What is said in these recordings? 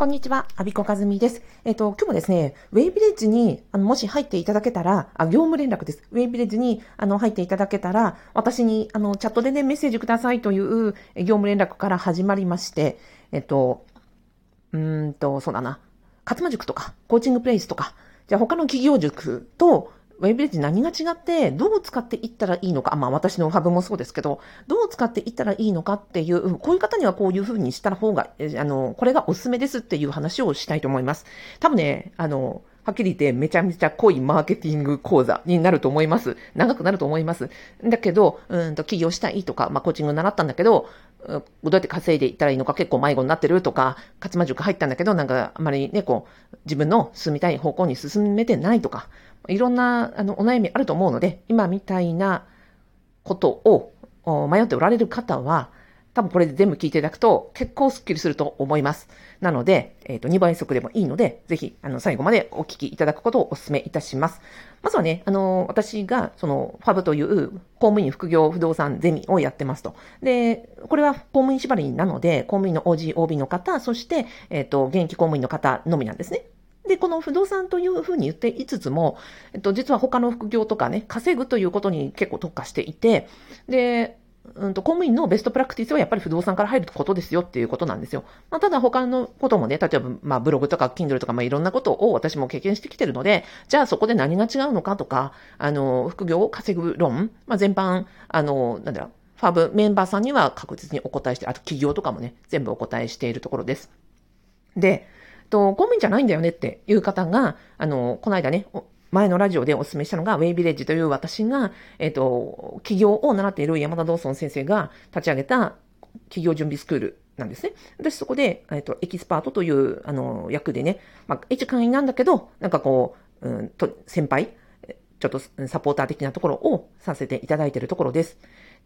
こんにちは、アビコカズミです。えっ、と、今日もですね、ウェイビレッジに、あの、もし入っていただけたら、あ、業務連絡です。ウェイビレッジに、あの、入っていただけたら、私に、あの、チャットでね、メッセージくださいという業務連絡から始まりまして、えっ、と、うーんと、そうだな、勝間塾とか、コーチングプレイスとか、じゃあ他の企業塾と、ウェブレッジ何が違って、どう使っていったらいいのか、まあ私のファブもそうですけど、どう使っていったらいいのかっていう、こういう方にはこういう風にした方が、あの、これがおすすめですっていう話をしたいと思います。多分ね、あの、はっきり言ってめちゃめちゃ濃いマーケティング講座になると思います。長くなると思います。だけど、うんと起業したいとか、まあコーチング習ったんだけど、どうやって稼いでいったらいいのか結構迷子になってるとか、勝間塾入ったんだけど、なんかあまりね、こう、自分の進みたい方向に進めてないとか、いろんなあのお悩みあると思うので、今みたいなことを迷っておられる方は、多分これで全部聞いていただくと結構スッキリすると思います。なので、えっ、ー、と、2倍速でもいいので、ぜひ、あの、最後までお聞きいただくことをお勧めいたします。まずはね、あの、私が、その、ファブという公務員副業不動産ゼミをやってますと。で、これは公務員縛りなので、公務員の OG、OB の方、そして、えっ、ー、と、現役公務員の方のみなんですね。で、この不動産というふうに言っていつつも、えっと、実は他の副業とかね、稼ぐということに結構特化していて、で、うんと、公務員のベストプラクティスはやっぱり不動産から入ることですよっていうことなんですよ。まあ、ただ他のこともね、例えば、まあ、ブログとか Kindle とか、まあ、いろんなことを私も経験してきてるので、じゃあそこで何が違うのかとか、あの、副業を稼ぐ論、まあ、全般、あの、なんだろう、ファブメンバーさんには確実にお答えして、あと企業とかもね、全部お答えしているところです。で、と、公務員じゃないんだよねっていう方が、あの、この間ね、前のラジオでお勧めしたのが、ウェイビレッジという私が、えっ、と、企業を習っている山田道尊先生が立ち上げた企業準備スクールなんですね。私そこで、えっ、と、エキスパートという、あの、役でね、まあ、一会員なんだけど、なんかこう、うんと、先輩、ちょっとサポーター的なところをさせていただいているところです。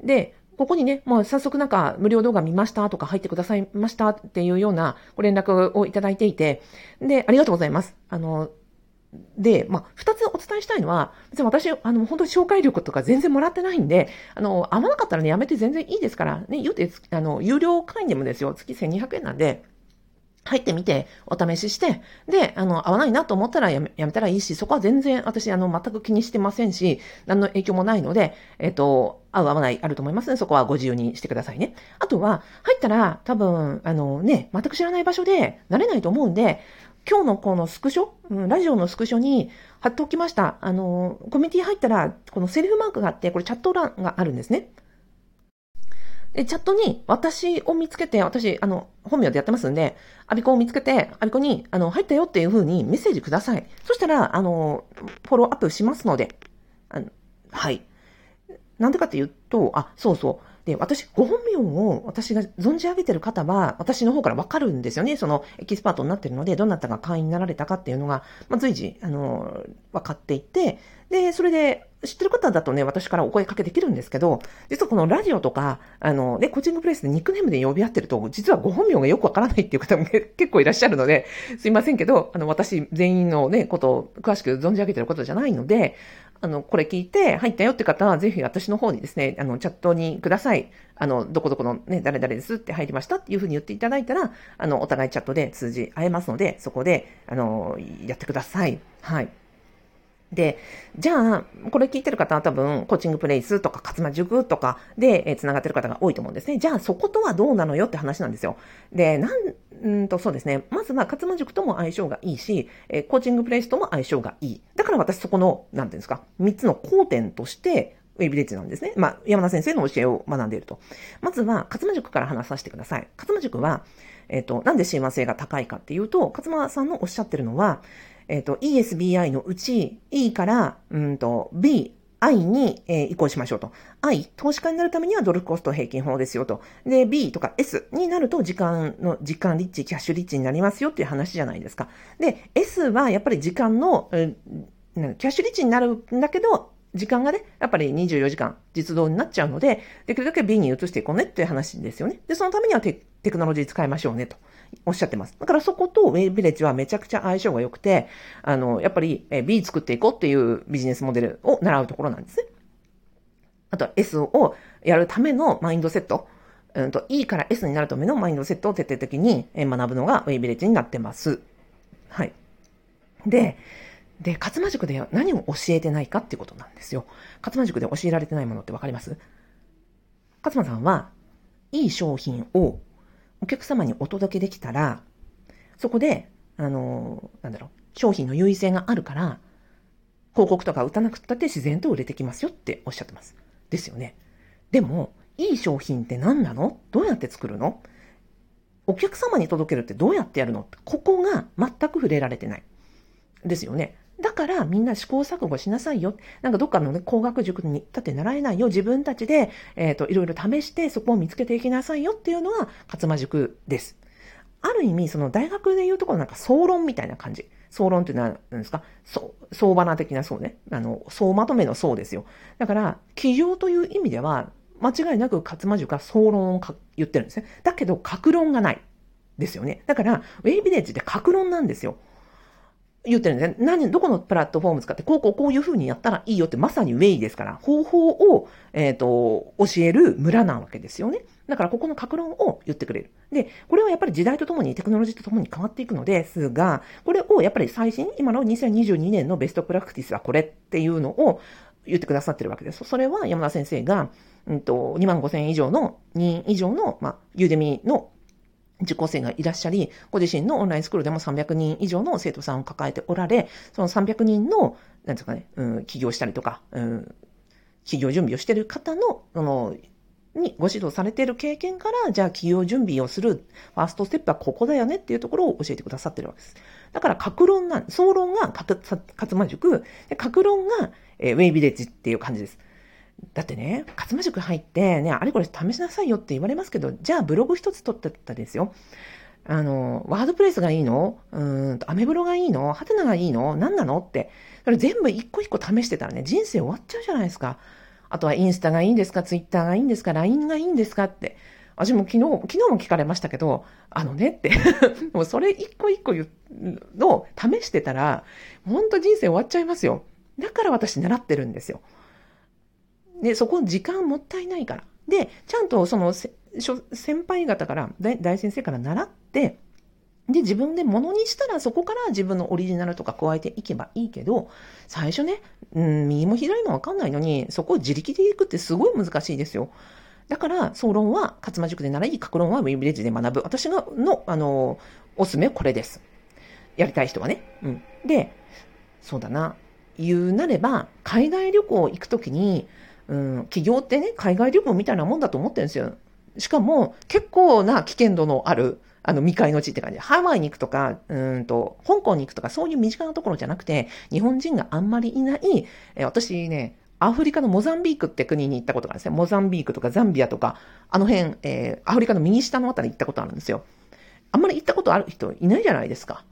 で、ここにね、もう早速なんか無料動画見ましたとか入ってくださいましたっていうようなご連絡をいただいていて、で、ありがとうございます。あの、で、まあ、二つお伝えしたいのは、別に私、あの、本当に紹介力とか全然もらってないんで、あの、合わなかったらね、やめて全然いいですから、ね、言うて、あの、有料会員でもですよ、月1200円なんで、入ってみて、お試しして、で、あの、合わないなと思ったらやめやめたらいいし、そこは全然私、あの、全く気にしてませんし、何の影響もないので、えっ、と、合う合わないあると思いますので、そこはご自由にしてくださいね。あとは、入ったら、多分、あのね、全く知らない場所で、慣れないと思うんで、今日のこのスクショ、うん、ラジオのスクショに貼っておきました。あの、コミュニティ入ったら、このセリフマークがあって、これチャット欄があるんですね。で、チャットに私を見つけて、私、あの、本名でやってますんで、アビコを見つけて、アビコに、あの、入ったよっていう風にメッセージください。そしたら、あの、フォローアップしますので、あの、はい。なんでかっていうと、あ、そうそう。で、私、ご本名を私が存じ上げてる方は、私の方からわかるんですよね。そのエキスパートになってるので、どなたが会員になられたかっていうのが、まあ、随時、あの、分かっていて、で、それで、知ってる方だとね、私からお声かけできるんですけど、実はこのラジオとか、あの、ね、コーチングプレイスでニックネームで呼び合ってると、実はご本名がよくわからないっていう方も結構いらっしゃるので、すいませんけど、あの、私全員のね、ことを詳しく存じ上げてることじゃないので、あの、これ聞いて入ったよって方は、ぜひ私の方にですね、あの、チャットにください。あの、どこどこのね、誰々ですって入りましたっていうふうに言っていただいたら、あの、お互いチャットで通じ合えますので、そこで、あの、やってください。はい。で、じゃあ、これ聞いてる方は多分、コーチングプレイスとか、勝間塾とかで、えー、繋がってる方が多いと思うんですね。じゃあ、そことはどうなのよって話なんですよ。で、なん、んと、そうですね。まずは、勝間塾とも相性がいいし、えー、コーチングプレイスとも相性がいい。だから私そこの、なんていうんですか、三つの交点として、ウェビレッジなんですね。まあ、山田先生の教えを学んでいると。まずは、勝間塾から話させてください。勝間塾は、えっ、ー、と、なんで親和性が高いかっていうと、勝間さんのおっしゃってるのは、えっ、ー、と、ESBI のうち、E から、うんと、B、I に、えー、移行しましょうと。I、投資家になるためにはドルコスト平均法ですよと。で、B とか S になると時間の、時間リッチ、キャッシュリッチになりますよっていう話じゃないですか。で、S はやっぱり時間の、うん、キャッシュリッチになるんだけど、時間がね、やっぱり24時間実動になっちゃうので、できるだけ B に移していこうねっていう話ですよね。で、そのためにはテクノロジー使いましょうねと。おっしゃってます。だからそことウェイビレッジはめちゃくちゃ相性が良くて、あの、やっぱり B 作っていこうっていうビジネスモデルを習うところなんですね。あとは S をやるためのマインドセット。うんと、E から S になるためのマインドセットを徹底的に学ぶのがウェイビレッジになってます。はい。で、で、勝間塾で何を教えてないかっていうことなんですよ。勝間塾で教えられてないものってわかります？勝間さんは、いい商品をお客様にお届けできたら、そこで、あの、なんだろう、商品の優位性があるから、広告とか打たなくったって自然と売れてきますよっておっしゃってます。ですよね。でも、いい商品って何なの？どうやって作るの？お客様に届けるってどうやってやるの？ここが全く触れられてない。ですよね。だからみんな試行錯誤しなさいよ。なんかどっかのね、工学塾に立って習えないよ。自分たちで、えっ、ー、と、いろいろ試してそこを見つけていきなさいよっていうのが勝間塾です。ある意味、その大学でいうところなんか総論みたいな感じ。総論っていうのは何ですか？そう、相場な的なそうね。あの、総まとめのそうですよ。だから、起業という意味では、間違いなく勝間塾は総論を言ってるんですね。だけど、格論がない。ですよね。だから、ウェイビレッジって格論なんですよ。言ってるんですね。何、どこのプラットフォーム使って、こうこうこういう風にやったらいいよってまさにウェイですから、方法を、えっ、ー、と、教える村なわけですよね。だからここの格論を言ってくれる。で、これはやっぱり時代とともにテクノロジーとともに変わっていくのですが、これをやっぱり最新、今の2022年のベストプラクティスはこれっていうのを言ってくださってるわけです。それは山田先生が、うんと、2万5千以上の、人以上の、まあ、ユーデミの受講生がいらっしゃり、ご自身のオンラインスクールでも300人以上の生徒さんを抱えておられ、その300人の、なんですかね、うん、起業したりとか、うん、起業準備をしている方の、その、にご指導されている経験から、じゃあ起業準備をする、ファーストステップはここだよねっていうところを教えてくださってるわけです。だから、格論な、総論が勝間塾、で、格論が、えー、ウェイビレッジっていう感じです。だってね、勝間塾入って、ね、あれこれ試しなさいよって言われますけど、じゃあブログ一つ取ってたですよ。あの、ワードプレスがいいの？うんと、アメブロがいいの？ハテナがいいの？何なのって。それ全部一個一個試してたらね、人生終わっちゃうじゃないですか。あとはインスタがいいんですか？ツイッターがいいんですか ?LINE がいいんですかって。私も昨日、昨日も聞かれましたけど、あのねって もうそれ一個一個言うの試してたら、ほんと人生終わっちゃいますよ。だから私習ってるんですよ。で、そこ時間もったいないから。で、ちゃんとその先輩方から大、大先生から習って、で、自分で物にしたらそこから自分のオリジナルとか加えていけばいいけど、最初ね、うん、右も左もわかんないのに、そこを自力でいくってすごい難しいですよ。だから、総論は勝間塾で習い、格論はウェブレッジで学ぶ。私がの、あの、おすすめはこれです。やりたい人はね。うん。で、そうだな。言うなれば、海外旅行行くときに、うん、企業ってね、海外旅行みたいなもんだと思ってるんですよ。しかも、結構な危険度のある、あの、未開の地って感じ。ハワイに行くとか、うんと、香港に行くとか、そういう身近なところじゃなくて、日本人があんまりいない、え私ね、アフリカのモザンビークって国に行ったことがあるんですね。モザンビークとかザンビアとか、あの辺、えー、アフリカの右下のあたり行ったことあるんですよ。あんまり行ったことある人いないじゃないですか。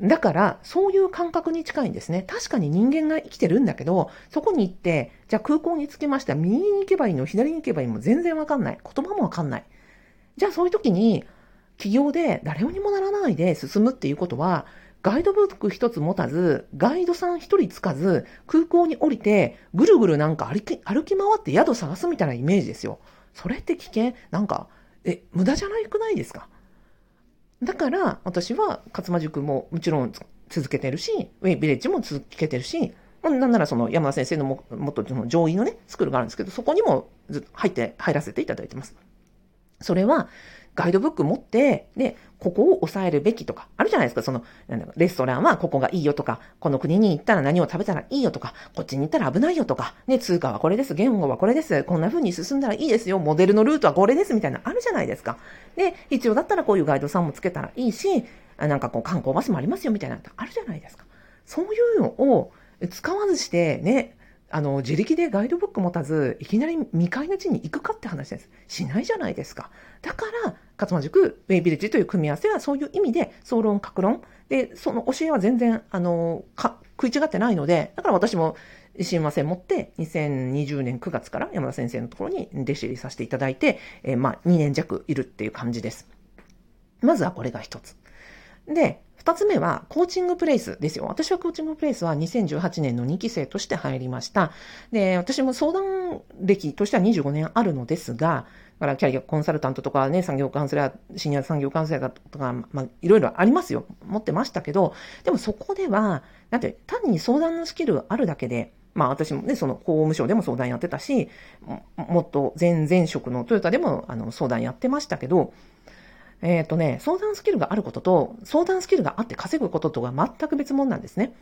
だから、そういう感覚に近いんですね。確かに人間が生きてるんだけど、そこに行って、じゃあ空港に着きました。右に行けばいいの、左に行けばいいの全然わかんない。言葉もわかんない。じゃあそういう時に、企業で誰にもならないで進むっていうことは、ガイドブック一つ持たず、ガイドさん一人つかず、空港に降りて、ぐるぐるなんか歩き、歩き回って宿探すみたいなイメージですよ。それって危険？なんか、え、無駄じゃない？くないですか？だから私は勝間塾ももちろん続けてるし、ウェイビレッジも続けてるし、なんならその山田先生のももっと上位のね、スクールがあるんですけど、そこにもずっと入って、入らせていただいてます。それは、ガイドブック持って、で、ここを抑えるべきとか、あるじゃないですか、その、なんだレストランはここがいいよとか、この国に行ったら何を食べたらいいよとか、こっちに行ったら危ないよとか、ね、通貨はこれです、言語はこれです、こんな風に進んだらいいですよ、モデルのルートはこれですみたいな、あるじゃないですか。で、必要だったらこういうガイドさんもつけたらいいし、なんかこう観光バスもありますよみたいな、あるじゃないですか。そういうのを使わずしてね、あの、自力でガイドブック持たず、いきなり未開の地に行くかって話です。しないじゃないですか。だから、勝間塾、ウェイビレッジという組み合わせはそういう意味で、総論、格論。で、その教えは全然、あの、か、食い違ってないので、だから私も、親和性持って、2020年9月から山田先生のところに弟子入りさせていただいて、えー、まあ、2年弱いるっていう感じです。まずはこれが一つ。で、二つ目は、コーチングプレイスですよ。私はコーチングプレイスは2018年の2期生として入りました。で、私も相談歴としては25年あるのですが、だからキャリアコンサルタントとかね、産業カウンセラー、シニア産業カウンセラーとか、まあ、いろいろありますよ。持ってましたけど、でもそこでは、だって単に相談のスキルあるだけで、まあ私もね、その法務省でも相談やってたし、もっと前々職のトヨタでもあの相談やってましたけど、えっ、ー、とね、相談スキルがあることと、相談スキルがあって稼ぐこととは全く別物なんですね。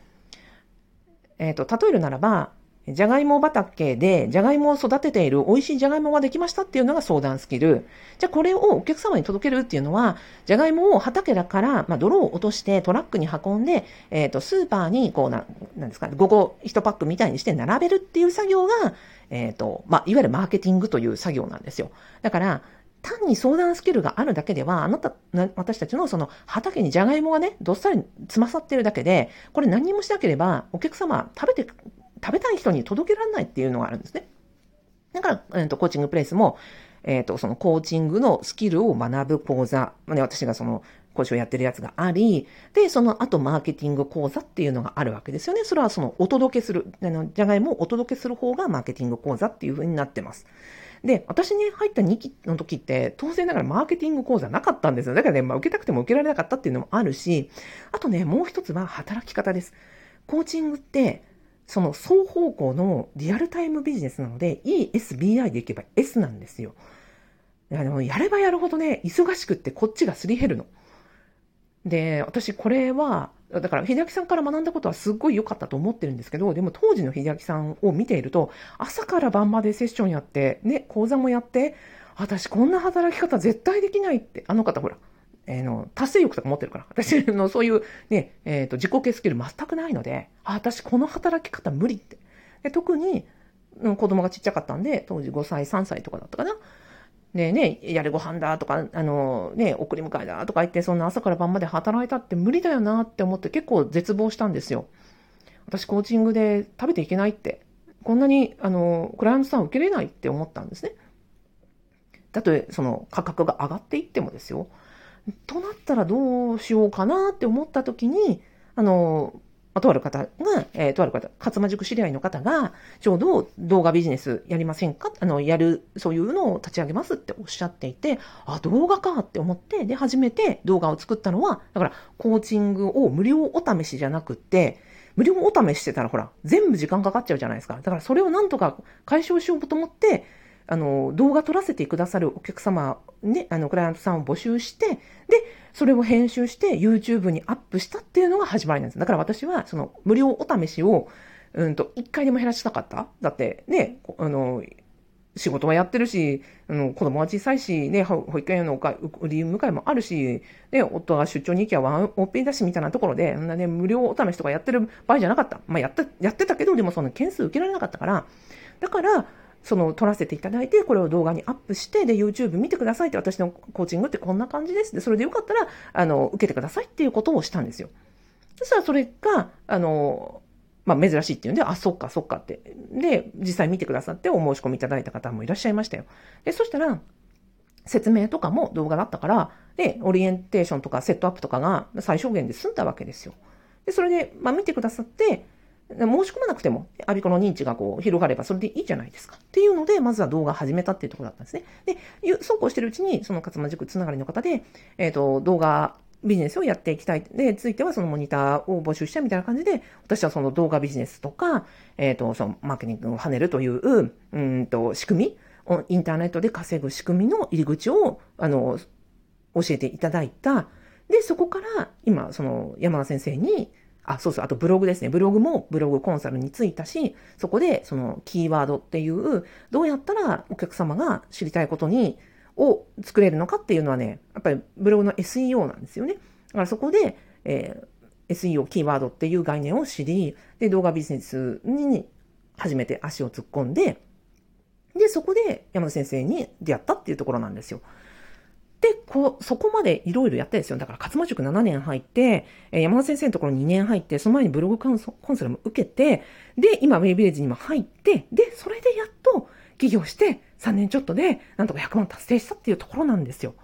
えっ、ー、と、例えるならば、じゃがいも畑で、じゃがいもを育てている美味しいじゃがいもができましたっていうのが相談スキル。じゃあこれをお客様に届けるっていうのは、じゃがいもを畑だから、まあ、泥を落としてトラックに運んで、えっ、ー、と、スーパーにこうな、なんですか、5個1パックみたいにして並べるっていう作業が、えっ、ー、と、まあ、いわゆるマーケティングという作業なんですよ。だから、単に相談スキルがあるだけでは、あなた、私たちのその畑にじゃがいもがね、どっさり詰まさってるだけで、これ何もしなければ、お客様食べて食べたい人に届けられないっていうのがあるんですね。だから、えーと、コーチングプレイスも、えっ、ー、と、そのコーチングのスキルを学ぶ講座、まあね、私がその、講師をやってるやつがあり、で、その後マーケティング講座っていうのがあるわけですよね。それはそのお届けする、あの、じゃがいもをお届けする方がマーケティング講座っていう風になってます。で、私に入った2期の時って、当然ながらマーケティング講座なかったんですよ。だからね、まあ、受けたくても受けられなかったっていうのもあるし、あとね、もう一つは働き方です。コーチングって、その双方向のリアルタイムビジネスなので、ESBI でいけば S なんですよ。あの、やればやるほどね、忙しくってこっちがすり減るの。で、私これは、だから、秀明さんから学んだことはすっごい良かったと思ってるんですけど、でも当時の秀明さんを見ていると、朝から晩までセッションやって、ね、講座もやって、私こんな働き方絶対できないって、あの方ほら、えー、の、達成欲とか持ってるから。私のそういうね、えっ、ー、と、自己系スキル全くないので、私この働き方無理って。で特に、うん、子供がちっちゃかったんで、当時5歳、3歳とかだったかな。でねえ、やれご飯だとか、あの、ね、送り迎えだとか言って、そんな朝から晩まで働いたって無理だよなって思って結構絶望したんですよ。私コーチングで食べていけないって。こんなに、あの、クライアントさん受けれないって思ったんですね。たとえ、その価格が上がっていってもですよ。となったらどうしようかなって思った時に、あの、とある方が、えー、とある方、勝間塾知り合いの方が、ちょうど動画ビジネスやりませんか？あの、やる、そういうのを立ち上げますっておっしゃっていて、あ、動画かって思って、で、初めて動画を作ったのは、だから、コーチングを無料お試しじゃなくて、無料お試ししてたらほら、全部時間かかっちゃうじゃないですか。だからそれをなんとか解消しようと思って、あの、動画撮らせてくださるお客様、ね、あの、クライアントさんを募集して、で、それを編集して YouTube にアップしたっていうのが始まりなんです。だから私は、その、無料お試しを、うんと、一回でも減らしたかっただって、ね、あの、仕事はやってるし、あの子供は小さいし、ね、保育園の売り迎えもあるし、ね、夫が出張に行きゃワンオペだしみたいなところで、んなね、無料お試しとかやってる場合じゃなかった。まあ、やって、やってたけど、でもその件数受けられなかったから、だから、その撮らせていただいて、これを動画にアップして、で、YouTube 見てくださいって、私のコーチングってこんな感じです。で、それでよかったら、あの、受けてくださいっていうことをしたんですよ。そしたらそれが、あの、まあ、珍しいっていうんで、あ、そっか、そっかって。で、実際見てくださってお申し込みいただいた方もいらっしゃいましたよ。で、そしたら、説明とかも動画だったから、で、オリエンテーションとかセットアップとかが最小限で済んだわけですよ。で、それで、まあ、見てくださって、申し込まなくても、アビコの認知がこう広がればそれでいいじゃないですか。っていうので、まずは動画始めたっていうところだったんですね。で、そうこうしてるうちに、その勝間塾つながりの方で、えっ、ー、と、動画ビジネスをやっていきたい。で、ついてはそのモニターを募集したみたいな感じで、私はその動画ビジネスとか、えっ、ー、と、そのマーケティングを跳ねるという、うんと、仕組み、インターネットで稼ぐ仕組みの入り口を、あの、教えていただいた。で、そこから、今、その山田先生に、あ、そうそう、あとブログですね。ブログもブログコンサルについたし、そこでそのキーワードっていう、どうやったらお客様が知りたいことに、を作れるのかっていうのはね、やっぱりブログの SEO なんですよね。だからそこで、えー、SEO キーワードっていう概念を知り、で、動画ビジネスに初めて足を突っ込んで、で、そこで山田先生に出会ったっていうところなんですよ。で、こう、そこまでいろいろやってですよ。だから、勝間塾7年入って、え、山田先生のところ2年入って、その前にブログコンソコンサルも受けて、で、今、ウェイビレッジにも入って、で、それでやっと起業して、3年ちょっとで、なんとか100万達成したっていうところなんですよ。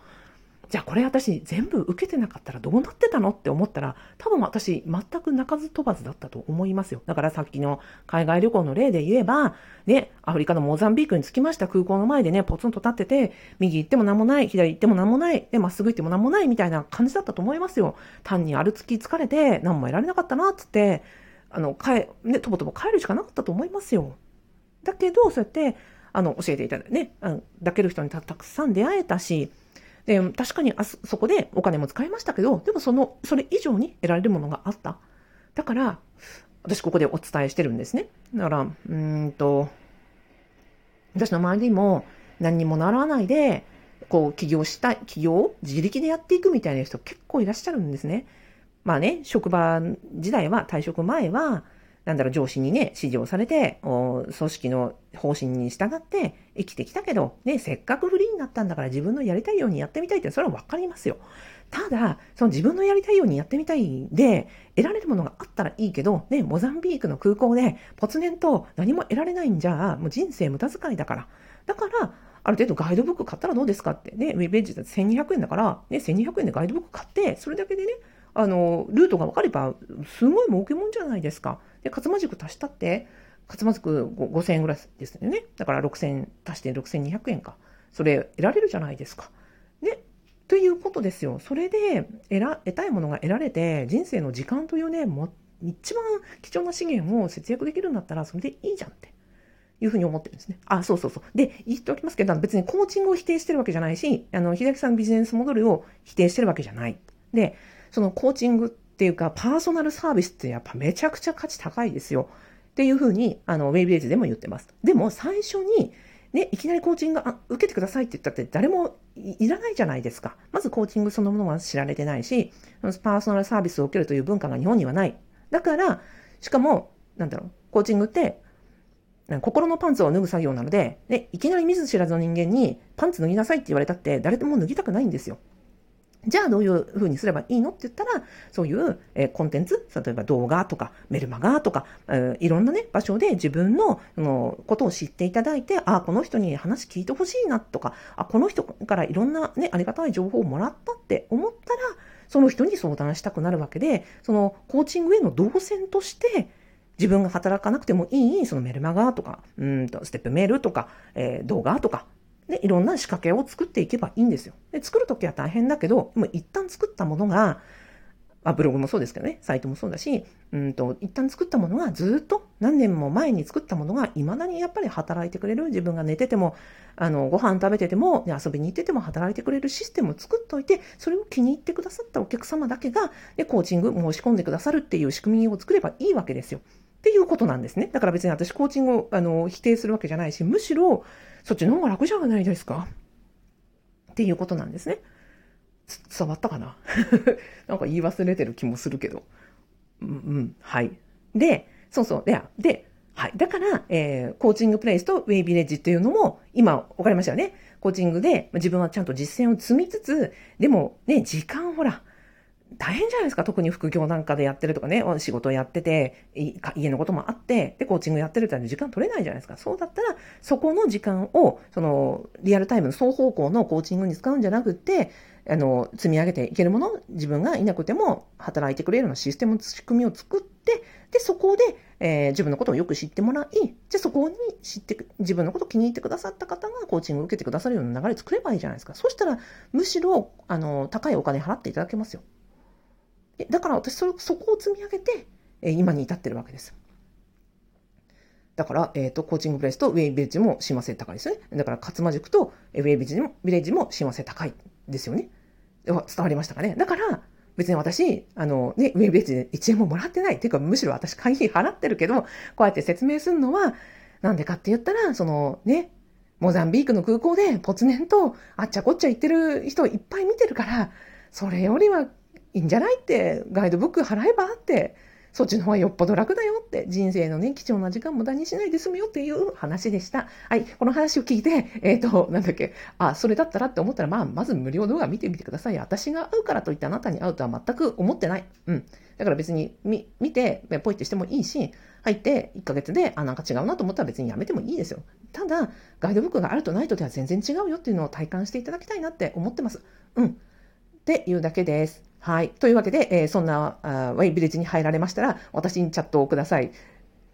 じゃあこれ私全部受けてなかったらどうなってたのって思ったら、多分私全く鳴かず飛ばずだったと思いますよ。だからさっきの海外旅行の例で言えば、ね、アフリカのモザンビークに着きました空港の前でね、ポツンと立ってて、右行っても何もない、左行っても何もない、まっすぐ行っても何もないみたいな感じだったと思いますよ。単に歩き疲れて何も得られなかったな、つって、あの、帰、ね、とぼとぼ帰るしかなかったと思いますよ。だけど、そうやって、あの、教えていただいてね、あの抱ける人にたくさん出会えたし、で、確かにあそこでお金も使いましたけど、でもその、それ以上に得られるものがあった。だから、私ここでお伝えしてるんですね。だから、うんと、私の周りにも何にもならないで、こう起業したい、起業を自力でやっていくみたいな人結構いらっしゃるんですね。まあね、職場時代は、退職前は、なんだろう、上司にね、指示をされて、組織の方針に従って生きてきたけど、ね、せっかくフリーになったんだから自分のやりたいようにやってみたいって、それはわかりますよ。ただ、その自分のやりたいようにやってみたいで、得られるものがあったらいいけど、ね、モザンビークの空港で、ぽつねんと何も得られないんじゃ、もう人生無駄遣いだから。だから、ある程度ガイドブック買ったらどうですかって。ね、ウェブエッジだって1200円だから、ね、1200円でガイドブック買って、それだけでね、あの、ルートが分かれば、すごい儲けもんじゃないですか。で、勝間塾足したって、勝間塾5000円ぐらいですよね。だから6000足して6200円か。それ得られるじゃないですか。ね。ということですよ。それで得得たいものが得られて、人生の時間というね、も一番貴重な資源を節約できるんだったら、それでいいじゃんって。いうふうに思ってるんですね。あ、そうそうそう。で、言っておきますけど、別にコーチングを否定してるわけじゃないし、あの、秀樹さんビジネスモデルを否定してるわけじゃない。で、そのコーチングっていうか、パーソナルサービスってやっぱめちゃくちゃ価値高いですよ。っていうふうに、あの、ウェイビレージでも言ってます。でも、最初に、ね、いきなりコーチングあ受けてくださいって言ったって誰もいらないじゃないですか。まずコーチングそのものは知られてないし、パーソナルサービスを受けるという文化が日本にはない。だから、しかも、なんだろう、コーチングって、心のパンツを脱ぐ作業なので、ね、いきなり見ず知らずの人間にパンツ脱ぎなさいって言われたって誰でも脱ぎたくないんですよ。じゃあどういうふうにすればいいのって言ったら、そういう、えコンテンツ、例えば動画とかメルマガとか、えいろんなね、場所で自分ののことを知っていただいて、あ、この人に話聞いてほしいなとか、あ、この人からいろんなね、ありがたい情報をもらったって思ったら、その人に相談したくなるわけで、そのコーチングへの動線として、自分が働かなくてもいい、そのメルマガとか、うんと、ステップメールとか、えー、動画とか、で、いろんな仕掛けを作っていけばいいんですよ。で、作るときは大変だけど、もう一旦作ったものが、あ、ブログもそうですけどね、サイトもそうだし、うんと、一旦作ったものがずっと何年も前に作ったものが未だにやっぱり働いてくれる。自分が寝てても、あの、ご飯食べてても、遊びに行ってても働いてくれるシステムを作っておいて、それを気に入ってくださったお客様だけが、で、コーチング申し込んでくださるっていう仕組みを作ればいいわけですよ。っていうことなんですね。だから別に私コーチングをあの否定するわけじゃないし、むしろそっちの方が楽じゃないですか。っていうことなんですね。伝わったかな？なんか言い忘れてる気もするけど。うん、うん、はい。で、そうそう。で、で、はい。だから、えー、コーチングプレイスとウェイビレッジっていうのも、今、わかりましたよね。コーチングで自分はちゃんと実践を積みつつ、でもね、時間ほら、大変じゃないですか。特に副業なんかでやってるとかね、仕事やってて、家のこともあって、で、コーチングやってるって時間取れないじゃないですか。そうだったら、そこの時間を、その、リアルタイムの双方向のコーチングに使うんじゃなくて、あの、積み上げていけるもの、自分がいなくても働いてくれるようなシステム、仕組みを作って、で、そこで、えー、自分のことをよく知ってもらい、じゃそこに知って、自分のことを気に入ってくださった方がコーチングを受けてくださるような流れ作ればいいじゃないですか。そしたら、むしろ、あの、高いお金払っていただけますよ。だから私そそこを積み上げて、え今に至ってるわけです。だから、えっ、ー、と、コーチングプレスとウェイビレッジも親和性高いですよね。だから、勝間塾とウェイビレッジもビレッジも親和性高いですよね。伝わりましたかね。だから、別に私、あの、ね、ウェイビレッジで1円ももらってない。っていうか、むしろ私会費払ってるけど、こうやって説明するのは、なんでかって言ったら、そのね、モザンビークの空港でポツネンとあっちゃこっちゃ行ってる人いっぱい見てるから、それよりはいいんじゃないって、ガイドブック払えばって、そっちの方がよっぽど楽だよって、人生のね、貴重な時間無駄にしないで済むよっていう話でした。はい、この話を聞いて、えっ、ー、と、なんだっけ、あ、それだったらって思ったら、まあ、まず無料動画見てみてください。私が会うからといってあなたに会うとは全く思ってない。うん。だから別に、み、見て、ポイってしてもいいし、入って1ヶ月で、あ、なんか違うなと思ったら別にやめてもいいですよ。ただ、ガイドブックがあるとないとでは全然違うよっていうのを体感していただきたいなって思ってます。うん。っていうだけです。はい。というわけで、えー、そんなあウェイビレッジに入られましたら、私にチャットをください。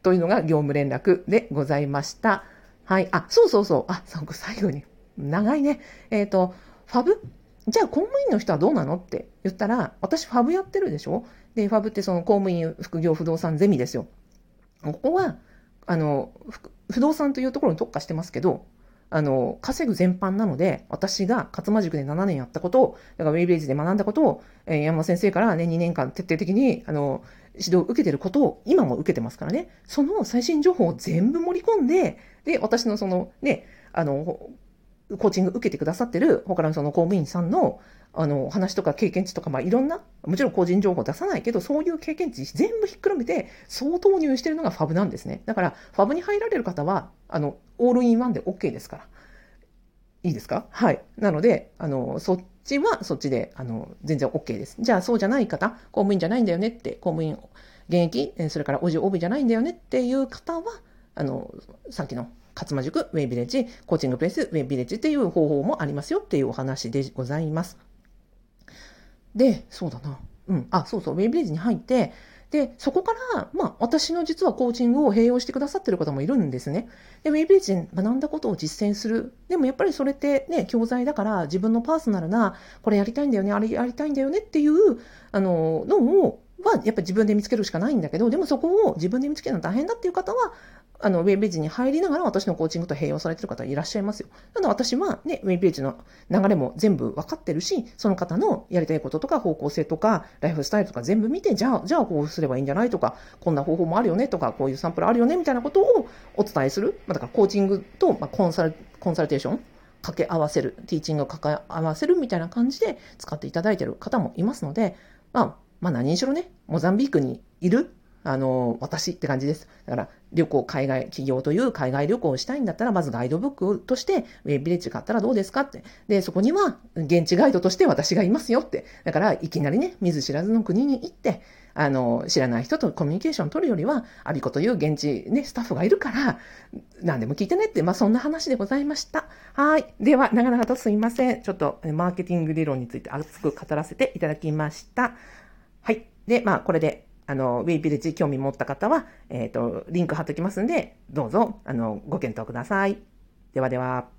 というのが業務連絡でございました。はい。あ、そうそうそう。あ、最後に。長いね。えっ、ー、と、ファブ？じゃあ公務員の人はどうなのって言ったら、私ファブやってるでしょ？で、ファブってその公務員副業不動産ゼミですよ。ここは、あの、不動産というところに特化してますけど、あの、稼ぐ全般なので、私が勝間塾で7年やったことを、だからウェイベージで学んだことを、えー、山本先生からね、2年間徹底的に、あの、指導を受けてることを今も受けてますからね、その最新情報を全部盛り込んで、で、私のそのね、あの、コーチング受けてくださってる他のその公務員さんのあの話とか経験値とか、まあ、いろんな、もちろん個人情報出さないけど、そういう経験値全部ひっくるめて、総投入してるのがファブなんですね。だから、ファブに入られる方は、あの、オールインワンで OK ですから。いいですか？はい。なので、あの、そっちはそっちで、あの、全然 OK です。じゃあ、そうじゃない方、公務員じゃないんだよねって、公務員、現役、それからおじおびじゃないんだよねっていう方は、あの、さっきの勝間塾、ウェイビレッジ、コーチングプレス、ウェイビレッジっていう方法もありますよっていうお話でございます。で、そうだな。うん。あ、そうそう、ウェイビレッジに入って、で、そこから、まあ、私の実はコーチングを併用してくださってる方もいるんですね。で、ウェイビレッジで学んだことを実践する。でもやっぱりそれってね、教材だから自分のパーソナルな、これやりたいんだよね、あれやりたいんだよねっていう、あの、のを、はやっぱり自分で見つけるしかないんだけど、でもそこを自分で見つけるの大変だっていう方は、あの、ウェブページに入りながら私のコーチングと併用されてる方いらっしゃいますよ。なので私はね、ウェブページの流れも全部分かってるし、その方のやりたいこととか方向性とか、ライフスタイルとか全部見て、じゃあ、じゃあこうすればいいんじゃないとか、こんな方法もあるよねとか、こういうサンプルあるよねみたいなことをお伝えする。まあ、だからコーチングと、まあ、コンサル、コンサルテーション掛け合わせる、ティーチングを掛け合わせるみたいな感じで使っていただいている方もいますので、まあ、まあ何にしろね、モザンビークにいるあの、私って感じです。だから、旅行、海外、企業という海外旅行をしたいんだったら、まずガイドブックとして、ウェイビレッジ買ったらどうですかって。で、そこには、現地ガイドとして私がいますよって。だから、いきなりね、見ず知らずの国に行って、あの、知らない人とコミュニケーションを取るよりは、アビコという現地ね、スタッフがいるから、何でも聞いてねって、まあ、そんな話でございました。はい。では、長々とすいません。ちょっと、マーケティング理論について熱く語らせていただきました。はい。で、まあ、これで、あの、ウェイビレッジ興味持った方は、えっ、ー、と、リンク貼っときますんで、どうぞ、あの、ご検討ください。ではでは。